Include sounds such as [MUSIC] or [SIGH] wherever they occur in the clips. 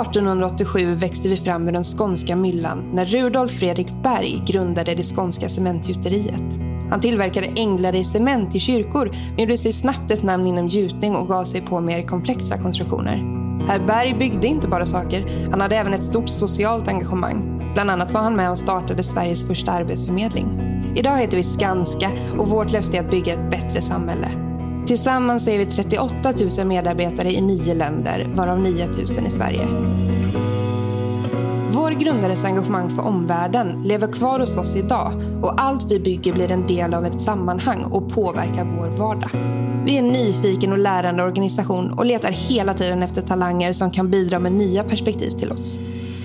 1887 växte vi fram ur den skånska myllan när Rudolf Fredrik Berg grundade det skånska cementgjuteriet. Han tillverkade änglar i cement i kyrkor men gjorde sig snabbt ett namn inom gjutning och gav sig på mer komplexa konstruktioner. Herr Berg byggde inte bara saker, han hade även ett stort socialt engagemang. Bland annat var han med och startade Sveriges första arbetsförmedling. Idag heter vi Skanska och vårt löfte är att bygga ett bättre samhälle. Tillsammans är vi 38 000 medarbetare i nio länder, varav 9 000 i Sverige. Vår grundares engagemang för omvärlden lever kvar hos oss idag och allt vi bygger blir en del av ett sammanhang och påverkar vår vardag. Vi är en nyfiken och lärande organisation och letar hela tiden efter talanger som kan bidra med nya perspektiv till oss.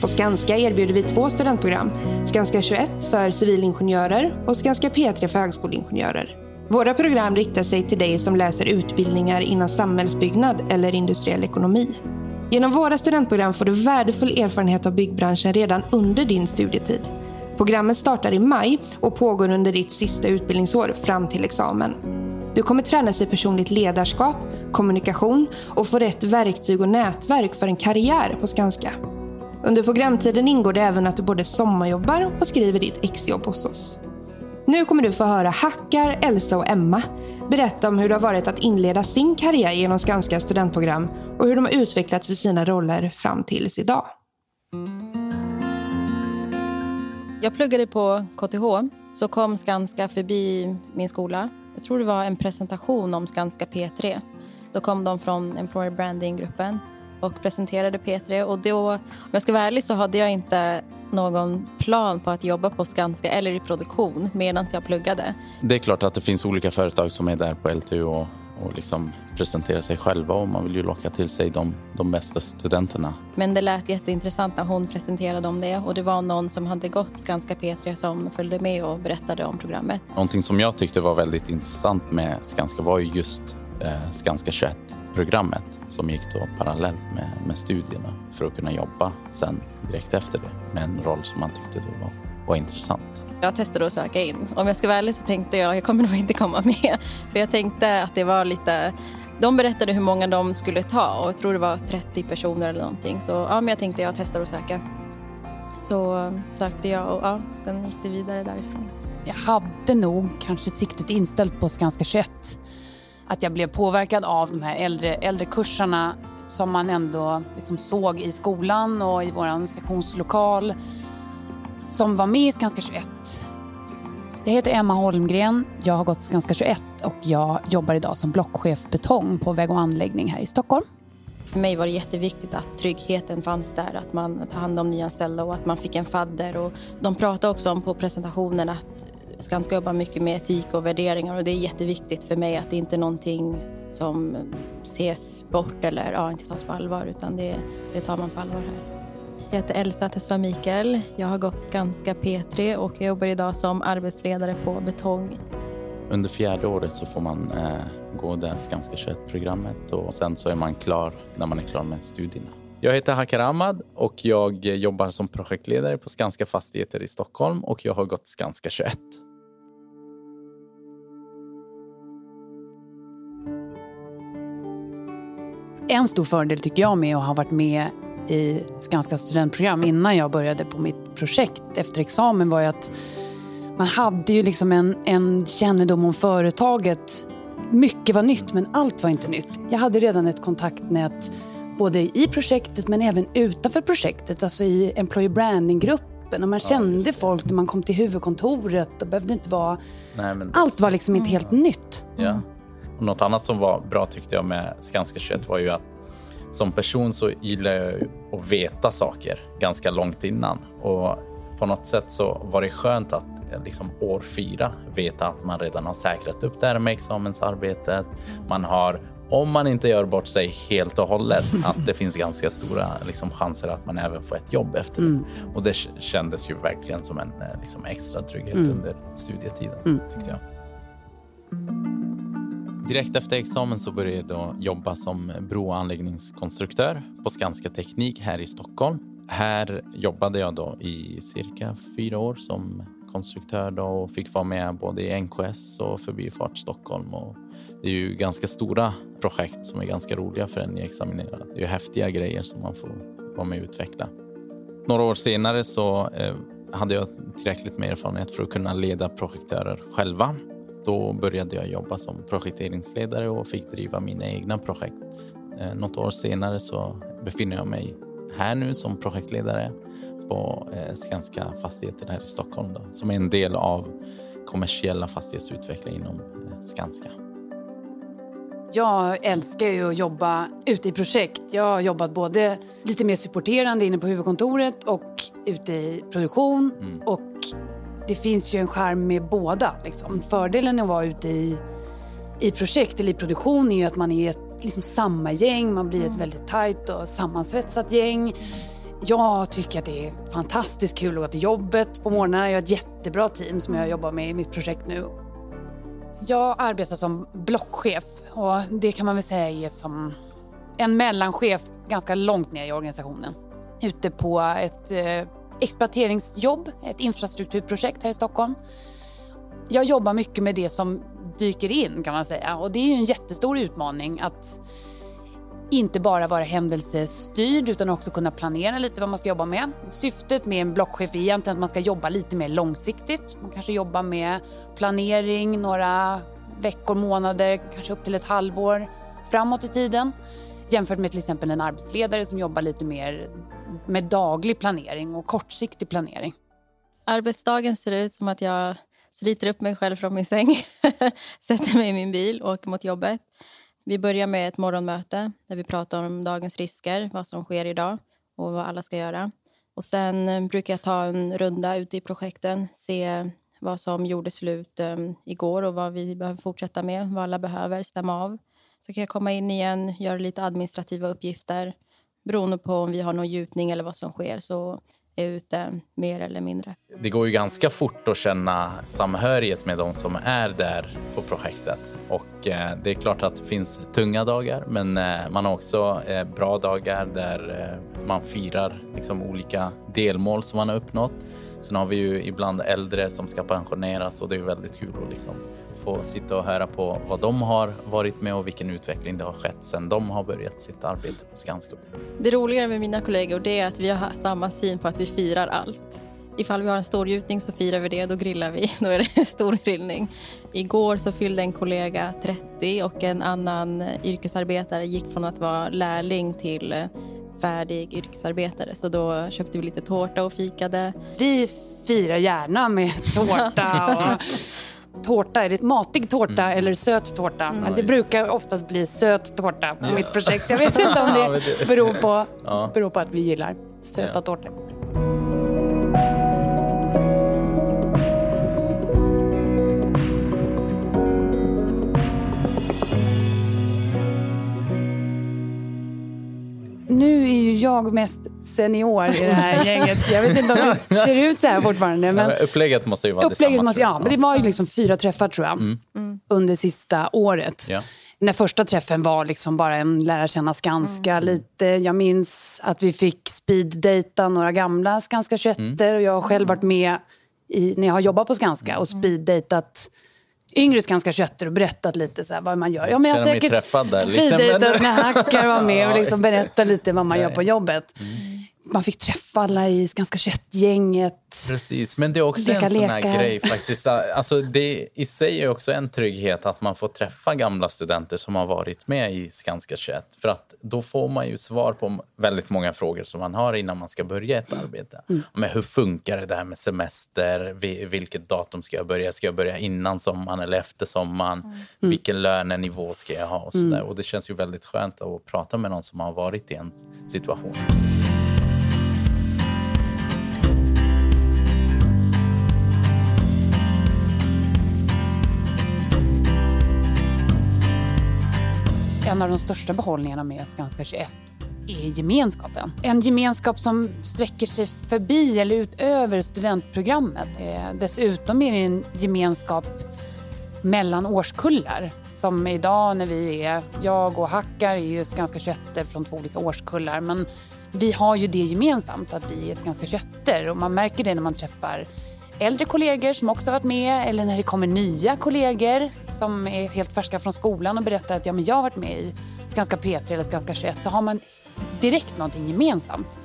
På Skanska erbjuder vi två studentprogram. Skanska 21 för civilingenjörer och Skanska P3 för högskoleingenjörer. Våra program riktar sig till dig som läser utbildningar inom samhällsbyggnad eller industriell ekonomi. Genom våra studentprogram får du värdefull erfarenhet av byggbranschen redan under din studietid. Programmet startar i maj och pågår under ditt sista utbildningsår fram till examen. Du kommer tränas i personligt ledarskap, kommunikation och få rätt verktyg och nätverk för en karriär på Skanska. Under programtiden ingår det även att du både sommarjobbar och skriver ditt exjobb hos oss. Nu kommer du få höra Hackar, Elsa och Emma berätta om hur det har varit att inleda sin karriär genom Skanska studentprogram och hur de har utvecklats i sina roller fram tills idag. Jag pluggade på KTH, så kom Skanska förbi min skola. Jag tror det var en presentation om Skanska P3. Då kom de från Employer Branding-gruppen och presenterade P3. Och då, om jag ska vara ärlig så hade jag inte någon plan på att jobba på Skanska eller i produktion medan jag pluggade. Det är klart att det finns olika företag som är där på LTU och, och liksom presenterar sig själva och man vill ju locka till sig de, de bästa studenterna. Men det lät jätteintressant när hon presenterade om det och det var någon som hade gått Skanska P3 som följde med och berättade om programmet. Någonting som jag tyckte var väldigt intressant med Skanska var ju just eh, Skanska 21 programmet som gick då parallellt med, med studierna för att kunna jobba sen direkt efter det med en roll som man tyckte då var, var intressant. Jag testade att söka in. Om jag ska vara ärlig så tänkte jag jag kommer nog inte komma [LAUGHS] med. För jag tänkte att det var lite de berättade hur många de skulle ta och jag tror det var 30 personer eller någonting. Så ja, men jag tänkte jag testar att söka. Så sökte jag och ja, sen gick det vidare därifrån. Jag hade nog kanske siktet inställt på Skanska 21 att jag blev påverkad av de här äldre, äldre kurserna som man ändå liksom såg i skolan och i vår sektionslokal som var med i Skanska 21. Jag heter Emma Holmgren, jag har gått Skanska 21 och jag jobbar idag som blockchef betong på väg och anläggning här i Stockholm. För mig var det jätteviktigt att tryggheten fanns där, att man tar hand om nyanställda och att man fick en fadder. Och de pratade också om på presentationen att Skanska jobbar mycket med etik och värderingar och det är jätteviktigt för mig att det inte är någonting som ses bort eller ja, inte tas på allvar utan det, det tar man på allvar här. Jag heter Elsa Tesva Mikael. Jag har gått Skanska P3 och jag jobbar idag som arbetsledare på Betong. Under fjärde året så får man eh, gå det Skanska 21-programmet och sen så är man klar när man är klar med studierna. Jag heter Hakar Ahmad och jag jobbar som projektledare på Skanska Fastigheter i Stockholm och jag har gått Skanska 21. En stor fördel tycker jag med att ha varit med i Skanska studentprogram innan jag började på mitt projekt efter examen var ju att man hade ju liksom en, en kännedom om företaget. Mycket var nytt men allt var inte nytt. Jag hade redan ett kontaktnät både i projektet men även utanför projektet, alltså i employer branding-gruppen. Och man kände ja, folk när man kom till huvudkontoret. Det behövde inte vara... Nej, allt var liksom inte helt nytt. Ja. Och något annat som var bra tyckte jag med Skanska 21 var ju att som person så gillar jag att veta saker ganska långt innan. Och på något sätt så var det skönt att liksom år fyra veta att man redan har säkrat upp det här med examensarbetet. Man har, om man inte gör bort sig helt och hållet, [LAUGHS] att det finns ganska stora liksom, chanser att man även får ett jobb efter det. Mm. Och det kändes ju verkligen som en liksom, extra trygghet mm. under studietiden, mm. tyckte jag. Direkt efter examen så började jag då jobba som broanläggningskonstruktör på Skanska Teknik här i Stockholm. Här jobbade jag då i cirka fyra år som konstruktör då och fick vara med både i NKS och Förbifart Stockholm. Och det är ju ganska stora projekt som är ganska roliga för en nyexaminerad. Det är ju häftiga grejer som man får vara med och utveckla. Några år senare så eh, hade jag tillräckligt med erfarenhet för att kunna leda projektörer själva. Då började jag jobba som projekteringsledare och fick driva mina egna projekt. Eh, något år senare så befinner jag mig här nu som projektledare på eh, Skanska Fastigheter här i Stockholm då, som är en del av kommersiella fastighetsutveckling inom eh, Skanska. Jag älskar ju att jobba ute i projekt. Jag har jobbat både lite mer supporterande inne på huvudkontoret och ute i produktion. Mm. Och det finns ju en charm med båda. Liksom. Fördelen att vara ute i, i projekt eller i produktion är ju att man är ett, liksom samma gäng. Man blir ett mm. väldigt tajt och sammansvetsat gäng. Jag tycker att det är fantastiskt kul att gå till jobbet på morgnarna. Jag har ett jättebra team som jag jobbar med i mitt projekt nu. Jag arbetar som blockchef och det kan man väl säga är som en mellanchef ganska långt ner i organisationen. Ute på ett eh, exploateringsjobb, ett infrastrukturprojekt här i Stockholm. Jag jobbar mycket med det som dyker in kan man säga och det är ju en jättestor utmaning att inte bara vara händelsestyrd utan också kunna planera lite vad man ska jobba med. Syftet med en blockchef är egentligen att man ska jobba lite mer långsiktigt. Man kanske jobbar med planering några veckor, månader, kanske upp till ett halvår framåt i tiden. Jämfört med till exempel en arbetsledare som jobbar lite mer med daglig planering och kortsiktig planering. Arbetsdagen ser ut som att jag sliter upp mig själv från min säng, [LAUGHS] sätter mig i min bil och åker mot jobbet. Vi börjar med ett morgonmöte där vi pratar om dagens risker, vad som sker idag och vad alla ska göra. Och sen eh, brukar jag ta en runda ute i projekten, se vad som gjorde slut um, igår och vad vi behöver fortsätta med, vad alla behöver stämma av. Så kan jag komma in igen, göra lite administrativa uppgifter. Beroende på om vi har någon gjutning eller vad som sker så är jag ute mer eller mindre. Det går ju ganska fort att känna samhörighet med de som är där på projektet. Och eh, det är klart att det finns tunga dagar, men eh, man har också eh, bra dagar där eh, man firar liksom olika delmål som man har uppnått. Sen har vi ju ibland äldre som ska pensioneras och det är väldigt kul att liksom få sitta och höra på vad de har varit med och vilken utveckling det har skett sedan de har börjat sitt arbete på Skanska. Det roliga med mina kollegor det är att vi har samma syn på att vi firar allt. Ifall vi har en storgjutning så firar vi det, då grillar vi. [LAUGHS] Då är det storgrillning. stor grillning. Igår så fyllde en kollega 30 och en annan yrkesarbetare gick från att vara lärling till färdig yrkesarbetare. Så då köpte vi lite tårta och fikade. Vi firar gärna med [LAUGHS] tårta. Och tårta, är det matig tårta mm. eller söt tårta? Mm. Men det brukar oftast bli söt tårta på ja. mitt projekt. Jag vet inte om [LAUGHS] det beror på, beror på att vi gillar söta ja. tårtor. Jag mest senior i det här gänget. Jag vet inte om det ser ut så här fortfarande. Men ja, upplägget måste ju vara upplägget detsamma. Måste, ja, men det var ju liksom fyra träffar tror jag. Mm. Mm. Under sista året. Ja. Den första träffen var liksom bara en lära känna Skanska mm. lite. Jag minns att vi fick speeddata några gamla Skanska 21 mm. och jag har själv varit med i, när jag har jobbat på Skanska och mm. Yngre Skanska kötter och berättat lite så vad man gör. Ja, men jag har säkert speeddejtat när Hackar var med och liksom berättat lite vad man Nej. gör på jobbet. Mm man fick träffa alla i Skanska Kött-gänget. Precis, men det är också leka, en sån här grej faktiskt. Alltså, det i sig är också en trygghet att man får träffa gamla studenter som har varit med i Skanska Kött. För att då får man ju svar på väldigt många frågor som man har innan man ska börja ett arbete. Mm. Men hur funkar det där med semester? Vilket datum ska jag börja? Ska jag börja innan sommaren eller efter sommaren? Mm. Vilken lönenivå ska jag ha? Och, så mm. och det känns ju väldigt skönt att prata med någon som har varit i en situation. En av de största behållningarna med Skanska 21 är gemenskapen. En gemenskap som sträcker sig förbi eller utöver studentprogrammet. Eh, dessutom är det en gemenskap mellan årskullar. Som idag när vi är, jag och Hackar är ju Skanska 21 från två olika årskullar. Men vi har ju det gemensamt att vi är Skanska 21 och man märker det när man träffar äldre kollegor som också varit med eller när det kommer nya kollegor som är helt färska från skolan och berättar att ja, men jag har varit med i Skanska P3 eller Skanska 21 så har man direkt någonting gemensamt.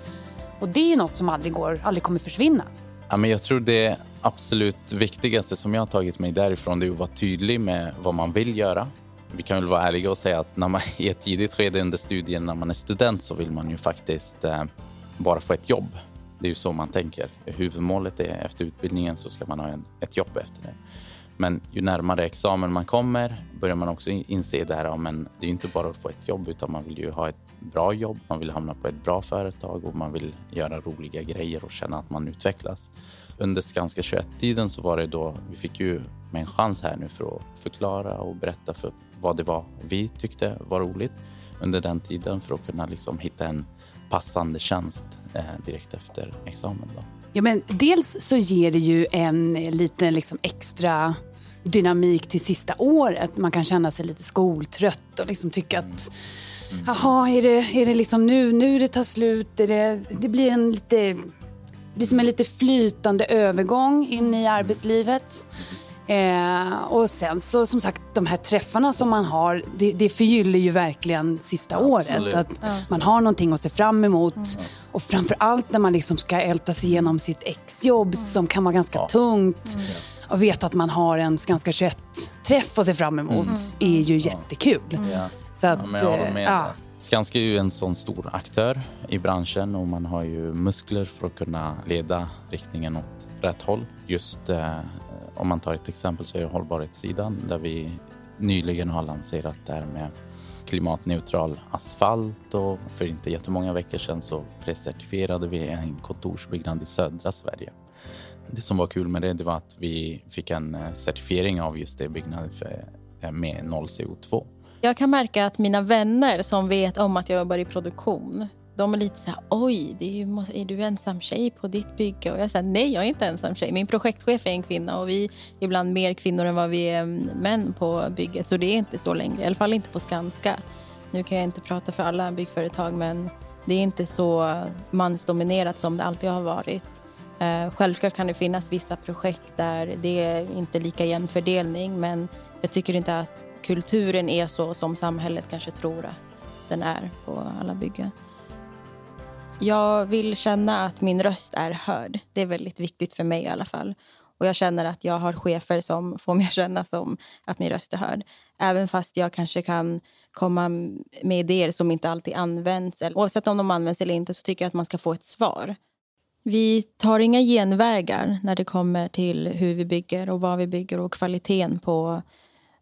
Och det är något som aldrig, går, aldrig kommer försvinna. Ja, men jag tror det absolut viktigaste som jag har tagit mig därifrån det är att vara tydlig med vad man vill göra. Vi kan väl vara ärliga och säga att när man [LAUGHS] i ett tidigt skede under studien, när man är student, så vill man ju faktiskt eh, bara få ett jobb. Det är ju så man tänker. Huvudmålet är efter utbildningen så ska man ha en, ett jobb efter det. Men ju närmare examen man kommer börjar man också inse det här, ja, men det är inte bara att få ett jobb utan man vill ju ha ett bra jobb, man vill hamna på ett bra företag och man vill göra roliga grejer och känna att man utvecklas. Under Skanska 21-tiden så var det då, vi fick ju med en chans här nu för att förklara och berätta för vad det var vi tyckte var roligt under den tiden för att kunna liksom hitta en passande tjänst eh, direkt efter examen. Då. Ja, men dels så ger det ju en liten liksom extra dynamik till sista året. Man kan känna sig lite skoltrött och liksom tycka att mm. Jaha, är det, är det liksom nu, nu det tar slut? Är det, det blir en lite, blir som en lite flytande övergång in i arbetslivet. Eh, och sen så som sagt de här träffarna som man har, det, det förgyller ju verkligen sista Absolut. året. Att ja. man har någonting att se fram emot. Mm. Och framför allt när man liksom ska älta sig igenom sitt exjobb mm. som kan vara ganska ja. tungt. Mm. Och veta att man har en ganska 21-träff att se fram emot mm. är ju jättekul. Ja. Så att, ja, ja. Skanska är ju en sån stor aktör i branschen och man har ju muskler för att kunna leda riktningen åt rätt håll. Just eh, om man tar ett exempel så är det hållbarhetssidan där vi nyligen har lanserat det här med klimatneutral asfalt och för inte jättemånga veckor sedan så precertifierade vi en kontorsbyggnad i södra Sverige. Det som var kul med det, det var att vi fick en eh, certifiering av just det byggnaden eh, med noll CO2. Jag kan märka att mina vänner som vet om att jag jobbar i produktion de är lite så här, oj, det är, ju, är du ensam tjej på ditt bygge? Och jag säger nej, jag är inte ensam tjej. Min projektchef är en kvinna och vi är ibland mer kvinnor än vad vi är mm, män på bygget. Så det är inte så längre, i alla fall inte på Skanska. Nu kan jag inte prata för alla byggföretag, men det är inte så mansdominerat som det alltid har varit. Eh, självklart kan det finnas vissa projekt där det är inte lika jämn fördelning, men jag tycker inte att kulturen är så som samhället kanske tror att den är på alla byggen. Jag vill känna att min röst är hörd. Det är väldigt viktigt för mig i alla fall. Och jag känner att jag har chefer som får mig att känna som att min röst är hörd. Även fast jag kanske kan komma med idéer som inte alltid används. Oavsett om de används eller inte så tycker jag att man ska få ett svar. Vi tar inga genvägar när det kommer till hur vi bygger och vad vi bygger och kvaliteten på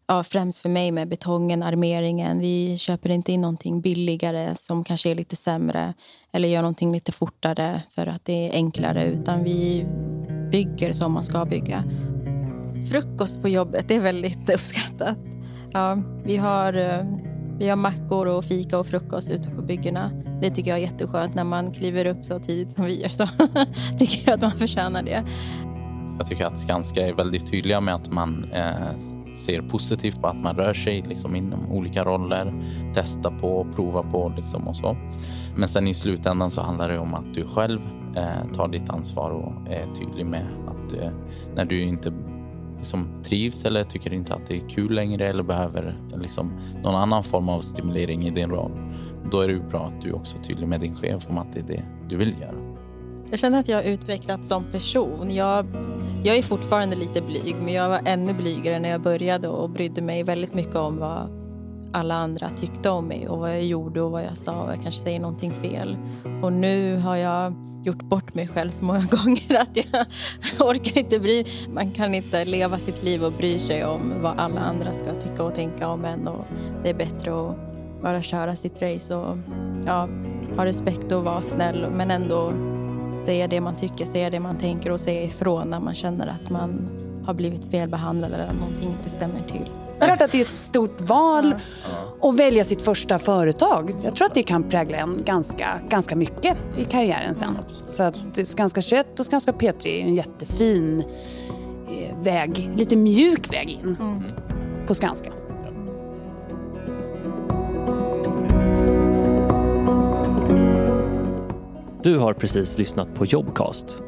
ja, främst för mig med betongen, armeringen. Vi köper inte in någonting billigare som kanske är lite sämre eller gör någonting lite fortare för att det är enklare. Utan vi bygger som man ska bygga. Frukost på jobbet är väldigt uppskattat. Ja, vi, har, eh, vi har mackor och fika och frukost ute på byggena. Det tycker jag är jätteskönt när man kliver upp så tidigt som vi gör. Så [LAUGHS] tycker jag att man förtjänar det. Jag tycker att Skanska är väldigt tydliga med att man eh, ser positivt på att man rör sig liksom inom olika roller, testa på, prova på liksom och så. Men sen i slutändan så handlar det om att du själv eh, tar ditt ansvar och är tydlig med att eh, när du inte liksom trivs eller tycker inte att det är kul längre eller behöver liksom någon annan form av stimulering i din roll, då är det bra att du också är tydlig med din chef om att det är det du vill göra. Jag känner att jag har utvecklats som person. Jag, jag är fortfarande lite blyg, men jag var ännu blygare när jag började och brydde mig väldigt mycket om vad alla andra tyckte om mig och vad jag gjorde och vad jag sa och jag kanske säger någonting fel. Och nu har jag gjort bort mig själv så många [LAUGHS] gånger att jag orkar inte bry Man kan inte leva sitt liv och bry sig om vad alla andra ska tycka och tänka om en och det är bättre att bara köra sitt race och ja, ha respekt och vara snäll men ändå säga det man tycker, säga det man tänker och säga ifrån när man känner att man har blivit felbehandlad eller att någonting inte stämmer till. Det är klart att det är ett stort val att välja sitt första företag. Jag tror att det kan prägla en ganska, ganska mycket i karriären sen. Så att Skanska 21 och Skanska P3 är en jättefin eh, väg, lite mjuk väg in mm. på Skanska. Du har precis lyssnat på Jobcast.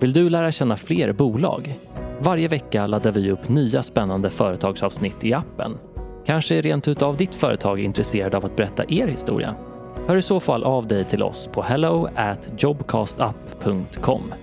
Vill du lära känna fler bolag? Varje vecka laddar vi upp nya spännande företagsavsnitt i appen. Kanske rent utav ditt företag är intresserad av att berätta er historia? Hör i så fall av dig till oss på hello at jobcastup.com